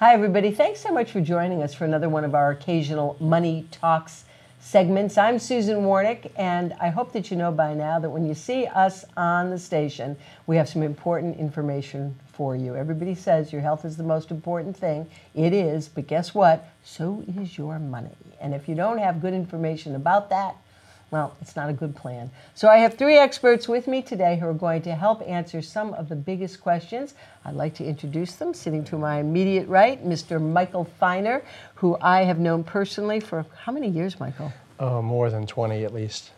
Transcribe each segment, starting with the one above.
Hi, everybody. Thanks so much for joining us for another one of our occasional Money Talks segments. I'm Susan Wornick, and I hope that you know by now that when you see us on the station, we have some important information for you. Everybody says your health is the most important thing. It is, but guess what? So is your money. And if you don't have good information about that, well, it's not a good plan. So I have three experts with me today who are going to help answer some of the biggest questions. I'd like to introduce them. Sitting to my immediate right, Mr. Michael Finer, who I have known personally for how many years, Michael? Oh, more than 20 at least.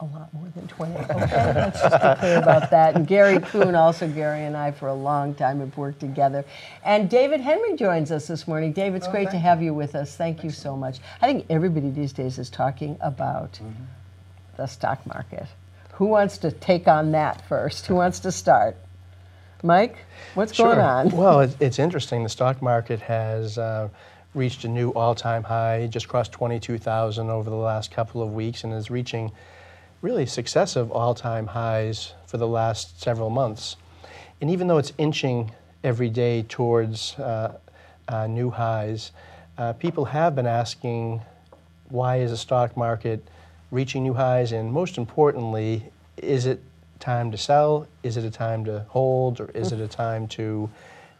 A lot more than 20. Okay, let's just be clear about that. And Gary Kuhn, also Gary and I for a long time have worked together. And David Henry joins us this morning. David, it's Oh, great to have you with us. Thank you so much. I think everybody these days is talking about Mm-hmm. the stock market. Who wants to take on that first? Who wants to start? Mike, what's going on? well, it, it's interesting. The stock market has uh, reached a new all-time high, just crossed 22,000 over the last couple of weeks, and is reaching really successive all-time highs for the last several months. And even though it's inching every day towards uh, uh, new highs, uh, people have been asking, why is the stock market reaching new highs? And most importantly, is it time to sell? Is it a time to hold? Or is it a time to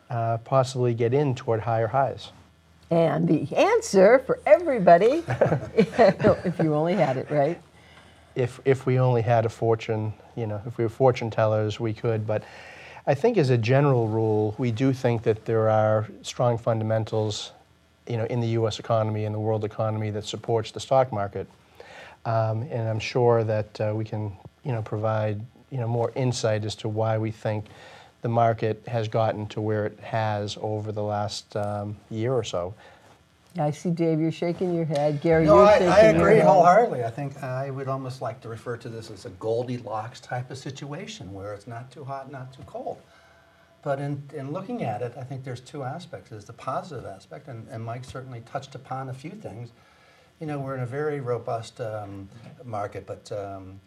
uh, possibly get in toward higher highs? And the answer for everybody, if you only had it right, If, if we only had a fortune, you know, if we were fortune tellers, we could. But I think as a general rule, we do think that there are strong fundamentals, you know, in the U.S. economy and the world economy that supports the stock market. Um, and I'm sure that uh, we can, you know, provide, you know, more insight as to why we think the market has gotten to where it has over the last um, year or so. I see Dave, you're shaking your head. Gary, No, you're I, shaking I agree wholeheartedly. I think I would almost like to refer to this as a Goldilocks type of situation where it's not too hot, not too cold. But in, in looking at it, I think there's two aspects. There's the positive aspect, and, and Mike certainly touched upon a few things. You know, we're in a very robust um, market, but um,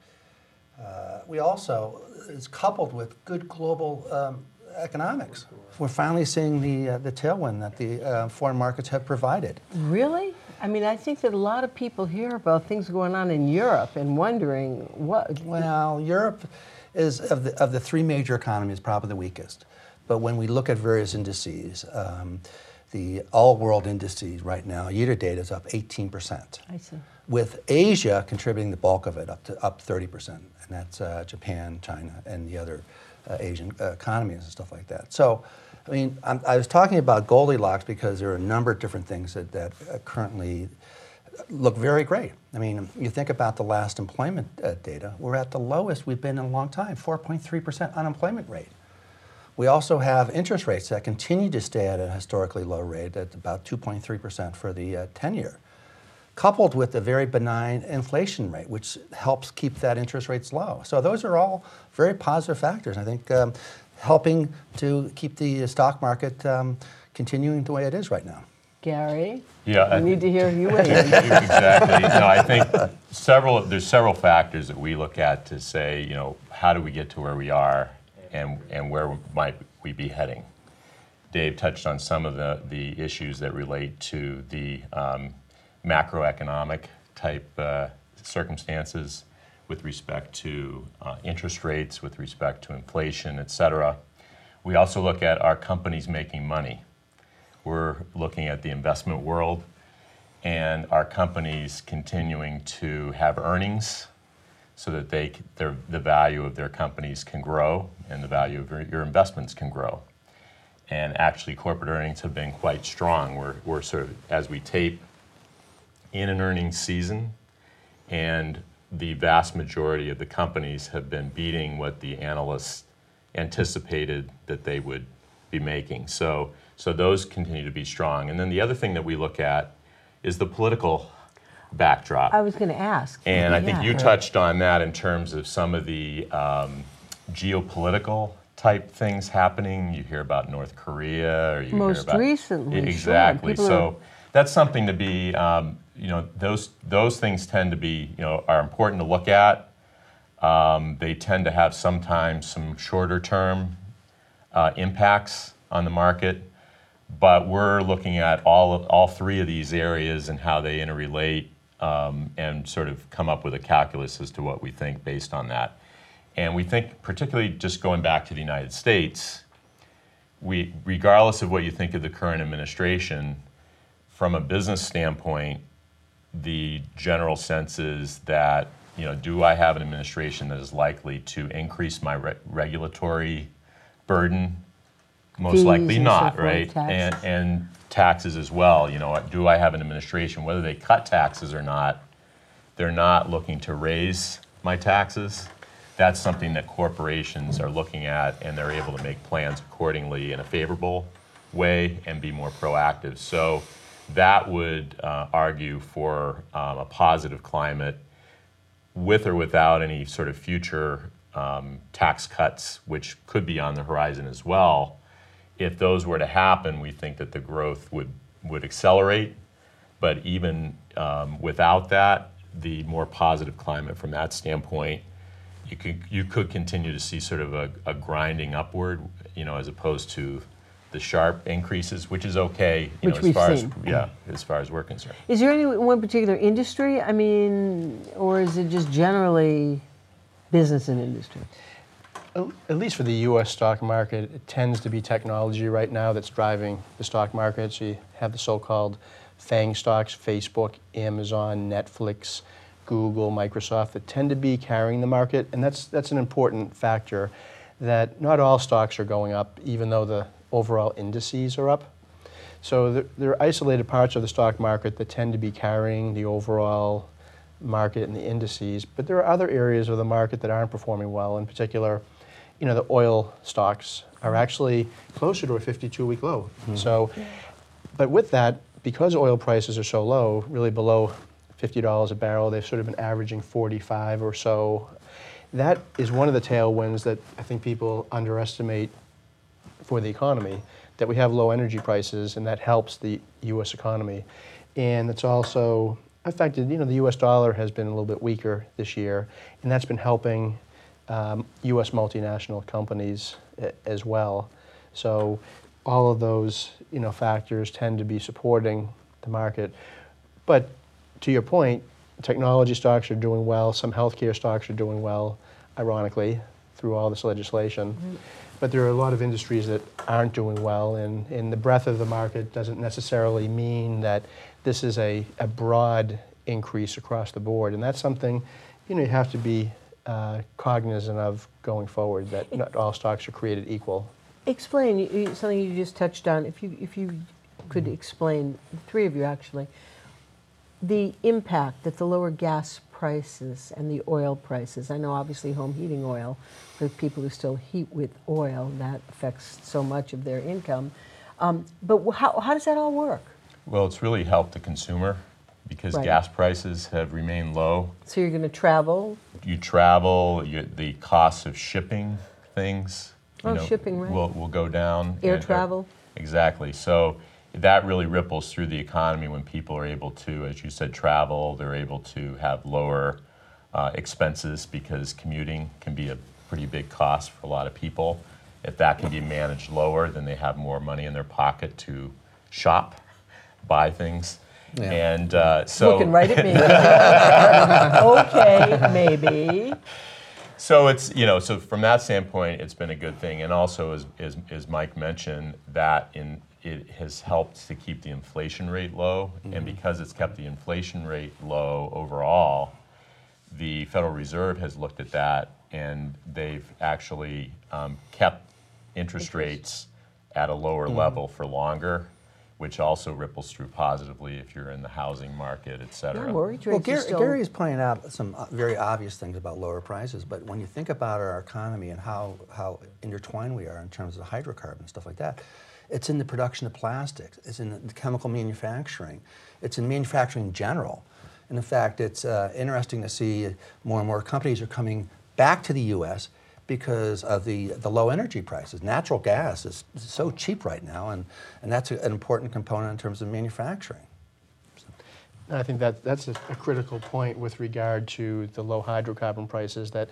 uh, we also, it's coupled with good global um, economics. We're finally seeing the, uh, the tailwind that the uh, foreign markets have provided. Really? I mean, I think that a lot of people hear about things going on in Europe and wondering what. Well, Europe is of the of the three major economies probably the weakest. But when we look at various indices, um, the all world indices right now, year to date, is up 18 percent. I see. With Asia contributing the bulk of it, up to up 30 percent, and that's uh, Japan, China, and the other uh, Asian uh, economies and stuff like that. So. I mean, I'm, I was talking about Goldilocks because there are a number of different things that, that uh, currently look very great. I mean, you think about the last employment uh, data, we're at the lowest we've been in a long time 4.3% unemployment rate. We also have interest rates that continue to stay at a historically low rate at about 2.3% for the uh, 10 year, coupled with a very benign inflation rate, which helps keep that interest rates low. So, those are all very positive factors, I think, um, helping to keep the stock market um, continuing the way it is right now. Gary? Yeah, I I- need to hear you in. exactly. No, I think several. There's several factors that we look at to say, you know, how do we get to where we are, and and where might we be heading. Dave touched on some of the the issues that relate to the um, macroeconomic type uh, circumstances with respect to uh, interest rates, with respect to inflation, et cetera. We also look at our companies making money. We're looking at the investment world and our companies continuing to have earnings so that they, their, the value of their companies can grow and the value of your, your investments can grow. And actually, corporate earnings have been quite strong. We're, we're sort of, as we tape in an earnings season, and the vast majority of the companies have been beating what the analysts anticipated that they would be making. So, so those continue to be strong. And then the other thing that we look at is the political backdrop. I was going to ask. And I think Yeah. you touched on that in terms of some of the um, geopolitical type things happening. You hear about North Korea, or you Most hear about recently, exactly. People So that's something to be. Um, you know, those those things tend to be. You know, are important to look at. Um, they tend to have sometimes some shorter term uh, impacts on the market, but we're looking at all of, all three of these areas and how they interrelate um, and sort of come up with a calculus as to what we think based on that. And we think, particularly just going back to the United States, we, regardless of what you think of the current administration, from a business standpoint, the general sense is that, you know, do I have an administration that is likely to increase my re- regulatory burden? Most Fees likely not, right? And, and taxes as well. You know, do I have an administration, whether they cut taxes or not, they're not looking to raise my taxes. That's something that corporations are looking at, and they're able to make plans accordingly in a favorable way and be more proactive. So that would uh, argue for um, a positive climate with or without any sort of future um, tax cuts, which could be on the horizon as well. If those were to happen, we think that the growth would, would accelerate. But even um, without that, the more positive climate from that standpoint, you could, you could continue to see sort of a, a grinding upward, you know, as opposed to the sharp increases, which is okay, you Which know, as we've far seen. as yeah, as far as we're concerned. Is there any one particular industry? I mean, or is it just generally business and industry? At least for the U.S. stock market, it tends to be technology right now that's driving the stock market. So you have the so-called FANG stocks, Facebook, Amazon, Netflix, Google, Microsoft, that tend to be carrying the market. And that's, that's an important factor that not all stocks are going up, even though the overall indices are up. So there, there are isolated parts of the stock market that tend to be carrying the overall market and the indices, but there are other areas of the market that aren't performing well. In particular, you know, the oil stocks are actually closer to a 52-week low. Mm-hmm. So, but with that, because oil prices are so low, really below $50 a barrel, they've sort of been averaging 45 or so. That is one of the tailwinds that I think people underestimate for the economy, that we have low energy prices, and that helps the U.S. economy. And it's also affected, you know, the U.S. dollar has been a little bit weaker this year, and that's been helping um, U.S. multinational companies as well. So all of those, you know, factors tend to be supporting the market. But to your point, technology stocks are doing well. Some healthcare stocks are doing well, ironically, through all this legislation. But there are a lot of industries that aren't doing well, and, and the breadth of the market doesn't necessarily mean that this is a, a broad increase across the board. And that's something, you know, you have to be uh, cognizant of going forward, that not all stocks are created equal. Explain you- something you just touched on. If you if you could explain, the three of you actually, the impact that the lower gas prices and the oil prices. I know obviously home heating oil for people who still heat with oil that affects so much of their income. Um, but how how does that all work? Well, it's really helped the consumer because Right. gas prices have remained low. So you're going to travel. You travel, you, the cost of shipping things. you Oh, shipping, right. Will, will go down. Air and- uh, travel. Exactly. So that really ripples through the economy when people are able to, as you said, travel. They're able to have lower uh, expenses because commuting can be a pretty big cost for a lot of people. If that can be managed lower, then they have more money in their pocket to shop, buy things. Yeah. And uh, so Looking right at me. okay, maybe. So it's you know so from that standpoint it's been a good thing and also as, as, as Mike mentioned that in it has helped to keep the inflation rate low and because it's kept the inflation rate low overall the Federal Reserve has looked at that and they've actually um, kept interest rates at a lower level for longer which also ripples through positively if you're in the housing market et cetera. No, mortgage Well, rates are Gary, still. Gary's pointing out some uh, very obvious things about lower prices, but when you think about our economy and how, how intertwined we are in terms of hydrocarbons, and stuff like that, it's in the production of plastics, it's in the chemical manufacturing, it's in manufacturing in general. And in fact, it's uh, interesting to see more and more companies are coming back to the U.S. because of the, the low energy prices. Natural gas is so cheap right now, and, and that's an important component in terms of manufacturing. I think that that's a, a critical point with regard to the low hydrocarbon prices. That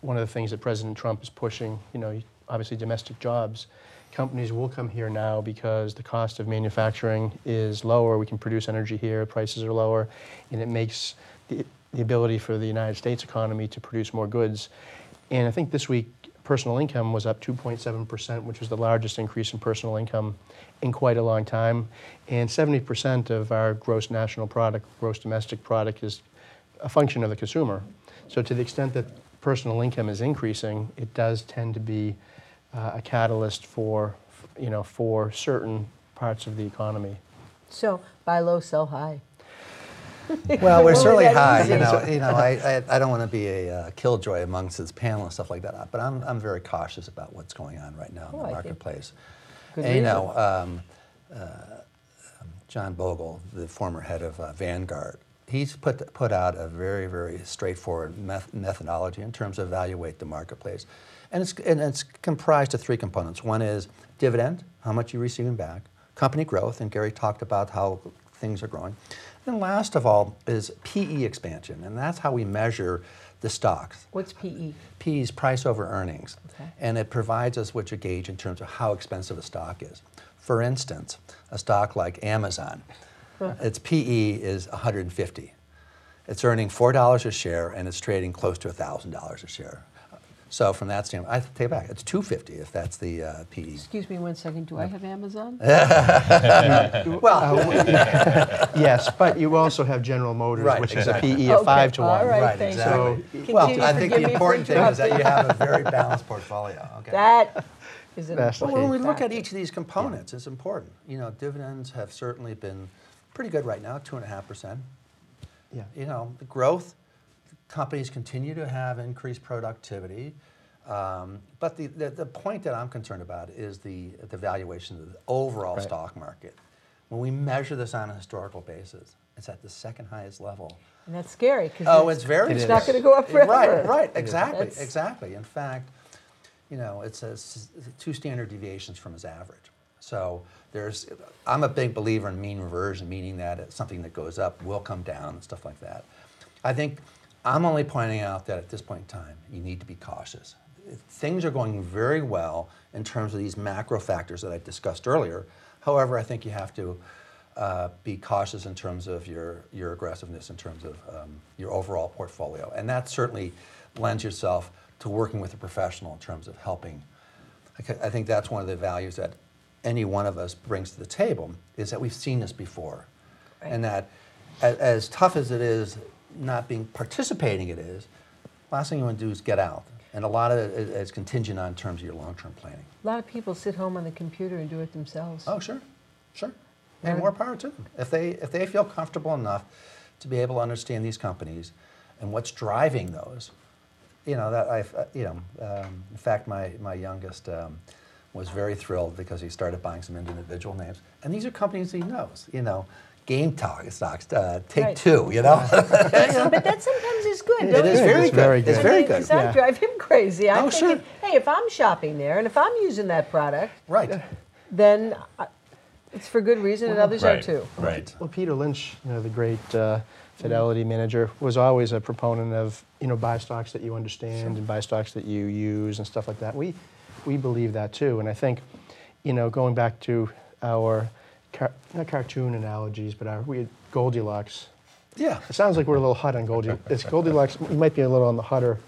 one of the things that President Trump is pushing, you know, obviously domestic jobs, companies will come here now because the cost of manufacturing is lower. We can produce energy here, prices are lower, and it makes the, the ability for the United States economy to produce more goods. And I think this week, personal income was up 2.7%, which was the largest increase in personal income in quite a long time. And 70% of our gross national product, gross domestic product, is a function of the consumer. So to the extent that personal income is increasing, it does tend to be uh, a catalyst for, you know, for certain parts of the economy. So buy low, sell high. Well, we're certainly high. You know, you know. I, I, I don't want to be a uh, killjoy amongst this panel and stuff like that, but I'm, I'm very cautious about what's going on right now in Oh, the marketplace. Good and, you know, um, uh, John Bogle, the former head of uh, Vanguard, he's put put out a very very straightforward meth- methodology in terms of evaluate the marketplace, and it's and it's comprised of three components. One is dividend, how much you're receiving back, company growth, and Gary talked about how things are growing. And last of all is PE expansion, and that's how we measure the stocks. What's PE? PE is price over earnings, Okay. and it provides us with a gauge in terms of how expensive a stock is. For instance, a stock like Amazon, its PE is 150. It's earning four dollars a share, and it's trading close to thousand dollars a share. So from that standpoint, I take it back. It's 250 if that's the uh, PE. Excuse me one second. Do I have Amazon? Well, Yes, but you also have General Motors, Right, which exactly. is a PE of Okay, five to one. right, right, thank you. exactly. So- well, Continue, I think forgive the me for important thing is that you have a very balanced portfolio. Okay. That is an That's Well, when we important look at factor. each of these components, it's important. You know, dividends have certainly been pretty good right now, two and a half percent. Yeah. You know, the growth, companies continue to have increased productivity. Um, but the, the, the point that I'm concerned about is the, the valuation of the overall Right. stock market. When we measure this on a historical basis, it's at the second highest level. And that's scary because Oh, it's very. It's is. not going to go up forever. Right, right, exactly, That's- exactly. In fact, you know, it's a s- two standard deviations from his average. So there's, I'm a big believer in mean reversion, meaning that it's something that goes up will come down and stuff like that. I think I'm only pointing out that at this point in time, you need to be cautious. Things are going very well in terms of these macro factors that I discussed earlier. However, I think you have to uh, be cautious in terms of your, your aggressiveness in terms of um, your overall portfolio. And that certainly lends yourself to working with a professional in terms of helping. I think that's one of the values that any one of us brings to the table is that we've seen this before. And that as, as tough as it is, not being participating it is, last thing you want to do is get out. And a lot of it is, contingent on terms of your long-term planning. A lot of people sit home on the computer and do it themselves. Oh, sure, sure. And And- more power to them. If they, if they feel comfortable enough to be able to understand these companies and what's driving those, you know, that I've, uh, you know, um, in fact, my, my youngest um, was very thrilled because he started buying some individual names. And these are companies he knows, you know, GameStop stocks, uh, Take Right. Two, you know? but that sometimes is good. It don't is you very think? good. very It's very good. mean, good. 'cause that Yeah. drive him crazy. I'm Oh, sure. hey, if I'm shopping there and if I'm using that product, Right. then I, it's for good reason, and others are too. Right. Well, Peter Lynch, you know, the great uh, fidelity manager, was always a proponent of, you know, buy stocks that you understand and buy stocks that you use and stuff like that. We, we believe that too. And I think, you know, going back to our, car- not cartoon analogies, but our, we had Goldilocks. Yeah. It sounds like we're a little hot on Goldilocks. It's Goldilocks, you might be a little on the hotter,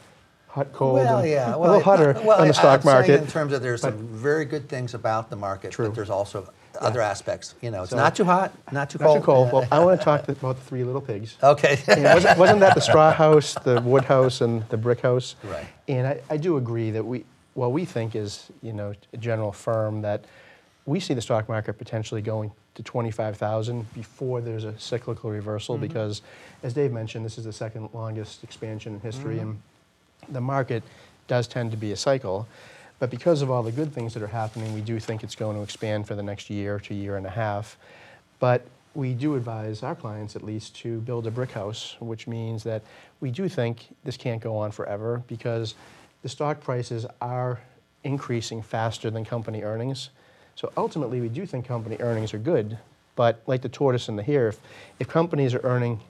hot, cold. Well, and yeah. A Well, little hotter I- well, on the stock I'm market. in terms of there's some very good things about the market, True. but there's also other aspects. You know, it's So- not too hot, not too Not cold. too cold. Well, I want to talk about the three little pigs. Okay. Wasn't, wasn't that the straw house, the wood house, and the brick house? Right. And I, I do agree that we, what we think is, you know, a general firm that we see the stock market potentially going to 25,000 before there's a cyclical reversal mm-hmm. because, as Dave mentioned, this is the second longest expansion in history, mm-hmm. and the market does tend to be a cycle. But because of all the good things that are happening, we do think it's going to expand for the next year to year and a half. But we do advise our clients, at least, to build a brick house, which means that we do think this can't go on forever because the stock prices are increasing faster than company earnings. So ultimately, we do think company earnings are good. But like the tortoise and the hare, if, if companies are earning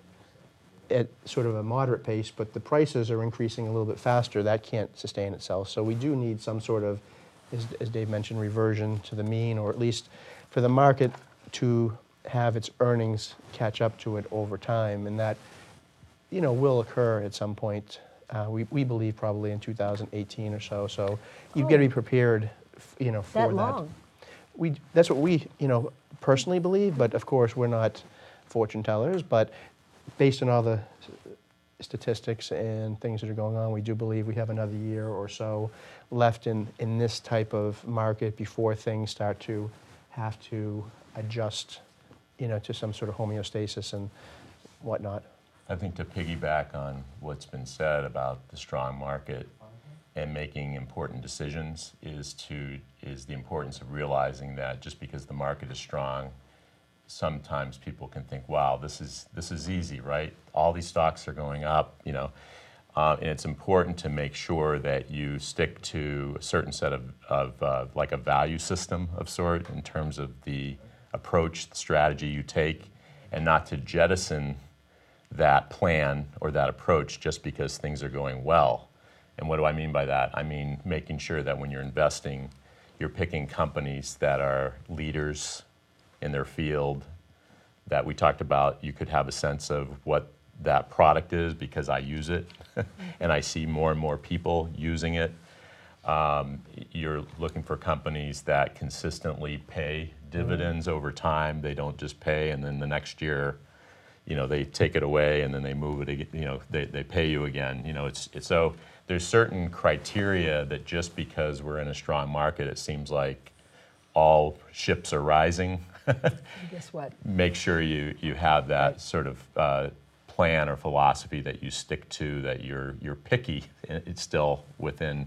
at sort of a moderate pace, but the prices are increasing a little bit faster, that can't sustain itself. So we do need some sort of as, as Dave mentioned, reversion to the mean, or at least for the market to have its earnings catch up to it over time, and that, you know, will occur at some point. Uh, we, we believe probably in 2018 or so. So you've got to be prepared, f- you know, for That that. We, that's what we, you know, personally believe, but of course, we're not fortune tellers. But based on all the statistics and things that are going on, we do believe we have another year or so left in, in this type of market before things start to have to adjust, you know, to some sort of homeostasis and whatnot. I think to piggyback on what's been said about the strong market and making important decisions is to is the importance of realizing that just because the market is strong, sometimes people can think, "Wow, this is this is easy, right? All these stocks are going up," you know. Uh, and it's important to make sure that you stick to a certain set of, of uh, like a value system of sort in terms of the approach, the strategy you take, and not to jettison that plan or that approach just because things are going well. And what do I mean by that? I mean making sure that when you're investing, you're picking companies that are leaders in their field, that we talked about, you could have a sense of what that product is because I use it and I see more and more people using it. Um, you're looking for companies that consistently pay dividends over time. They don't just pay and then the next year, you know, they take it away and then they move it, you know, they, they pay you again. You know, it's, it's so there's certain criteria that just because we're in a strong market, it seems like all ships are rising. Guess what? Make sure you, you have that sort of uh, plan or philosophy that you stick to, that you're, you're picky. It's still within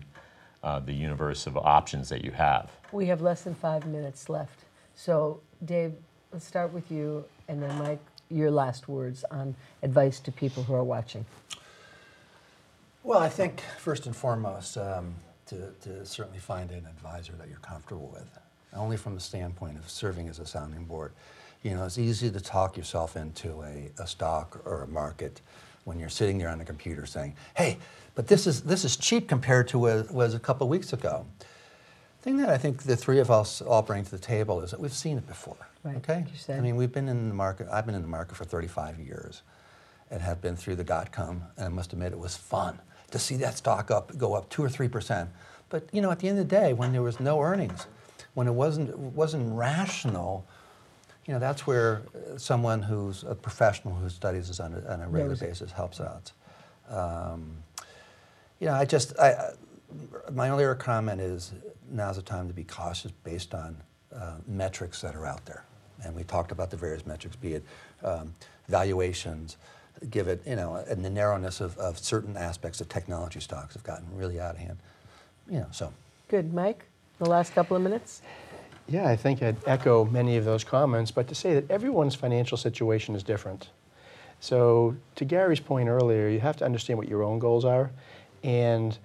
uh, the universe of options that you have. We have less than five minutes left. So, Dave, let's start with you, and then Mike, your last words on advice to people who are watching. Well, I think first and foremost, um, to, to certainly find an advisor that you're comfortable with, only from the standpoint of serving as a sounding board. You know, it's easy to talk yourself into a, a stock or a market when you're sitting there on the computer saying, "Hey, but this is this is cheap compared to what it was a couple of weeks ago." thing that I think the three of us all bring to the table is that we've seen it before. Right, Okay. like you said. I mean, we've been in the market. I've been in the market for 35 years, and have been through the dot com. And I must admit, it was fun to see that stock up go up two or three percent. But you know, at the end of the day, when there was no earnings, when it wasn't wasn't rational, you know, that's where uh, someone who's a professional who studies this on a, on a regular it. basis helps out. Um, you know, I just, I, I- my only other comment is now's the time to be cautious based on uh, metrics that are out there. And we talked about the various metrics, be it um, valuations, give it, you know, and the narrowness of, of certain aspects of technology stocks have gotten really out of hand. You know, so. Good, Mike. The last couple of minutes. Yeah, I think I'd echo many of those comments, but to say that everyone's financial situation is different. So, to Gary's point earlier, you have to understand what your own goals are. And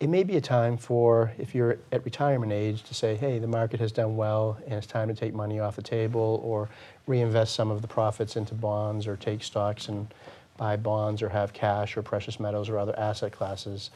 it may be a time for, if you're at retirement age, to say, hey, the market has done well and it's time to take money off the table or reinvest some of the profits into bonds or take stocks and buy bonds or have cash or precious metals or other asset classes.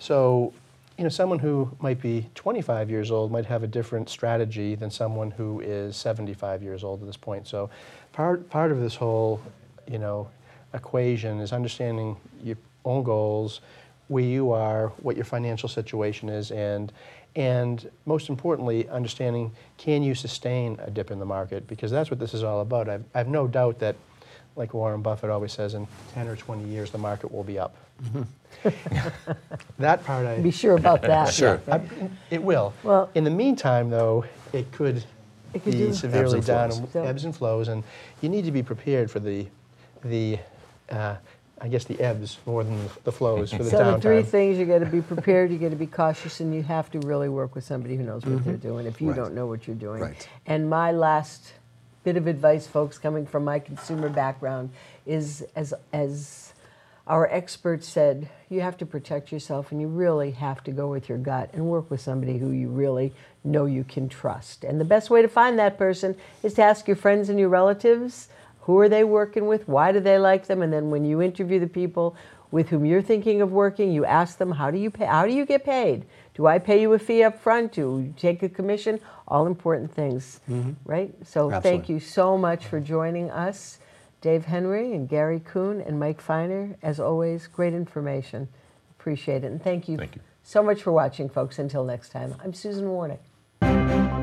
So, you know, someone who might be 25 years old might have a different strategy than someone who is 75 years old at this point. So, part, part of this whole, you know, equation is understanding your own goals, where you are, what your financial situation is, and and most importantly, understanding can you sustain a dip in the market because that's what this is all about. I've, I've no doubt that, like Warren Buffett always says, in 10 or 20 years the market will be up. that part I Be sure about that. Sure. Yeah. I- It will. Well- in the meantime, though, it could, It could be do- severely Ebbs down, flows. and So- ebbs and flows, and you need to be prepared for the, the, uh, I guess the ebbs more than the flows for the So the three things, you got to be prepared, you got to be cautious, and you have to really work with somebody who knows what they're mm-hmm. doing if you Right. don't know what you're doing. Right. And my last bit of advice, folks, coming from my consumer background, is as as our experts said, you have to protect yourself, and you really have to go with your gut and work with somebody who you really know you can trust. And the best way to find that person is to ask your friends and your relatives. Who are they working with? Why do they like them? And then when you interview the people, with whom you're thinking of working, you ask them, how do you pay? How do you get paid? Do I pay you a fee up front? Do you take a commission? All important things, mm-hmm. right? So thank you so much for joining us, Dave Henry and Gary Kuhn and Mike Finer. As always, great information. Appreciate it. And thank you, Thank you. so much for watching, folks. Until next time, I'm Susan Wornick.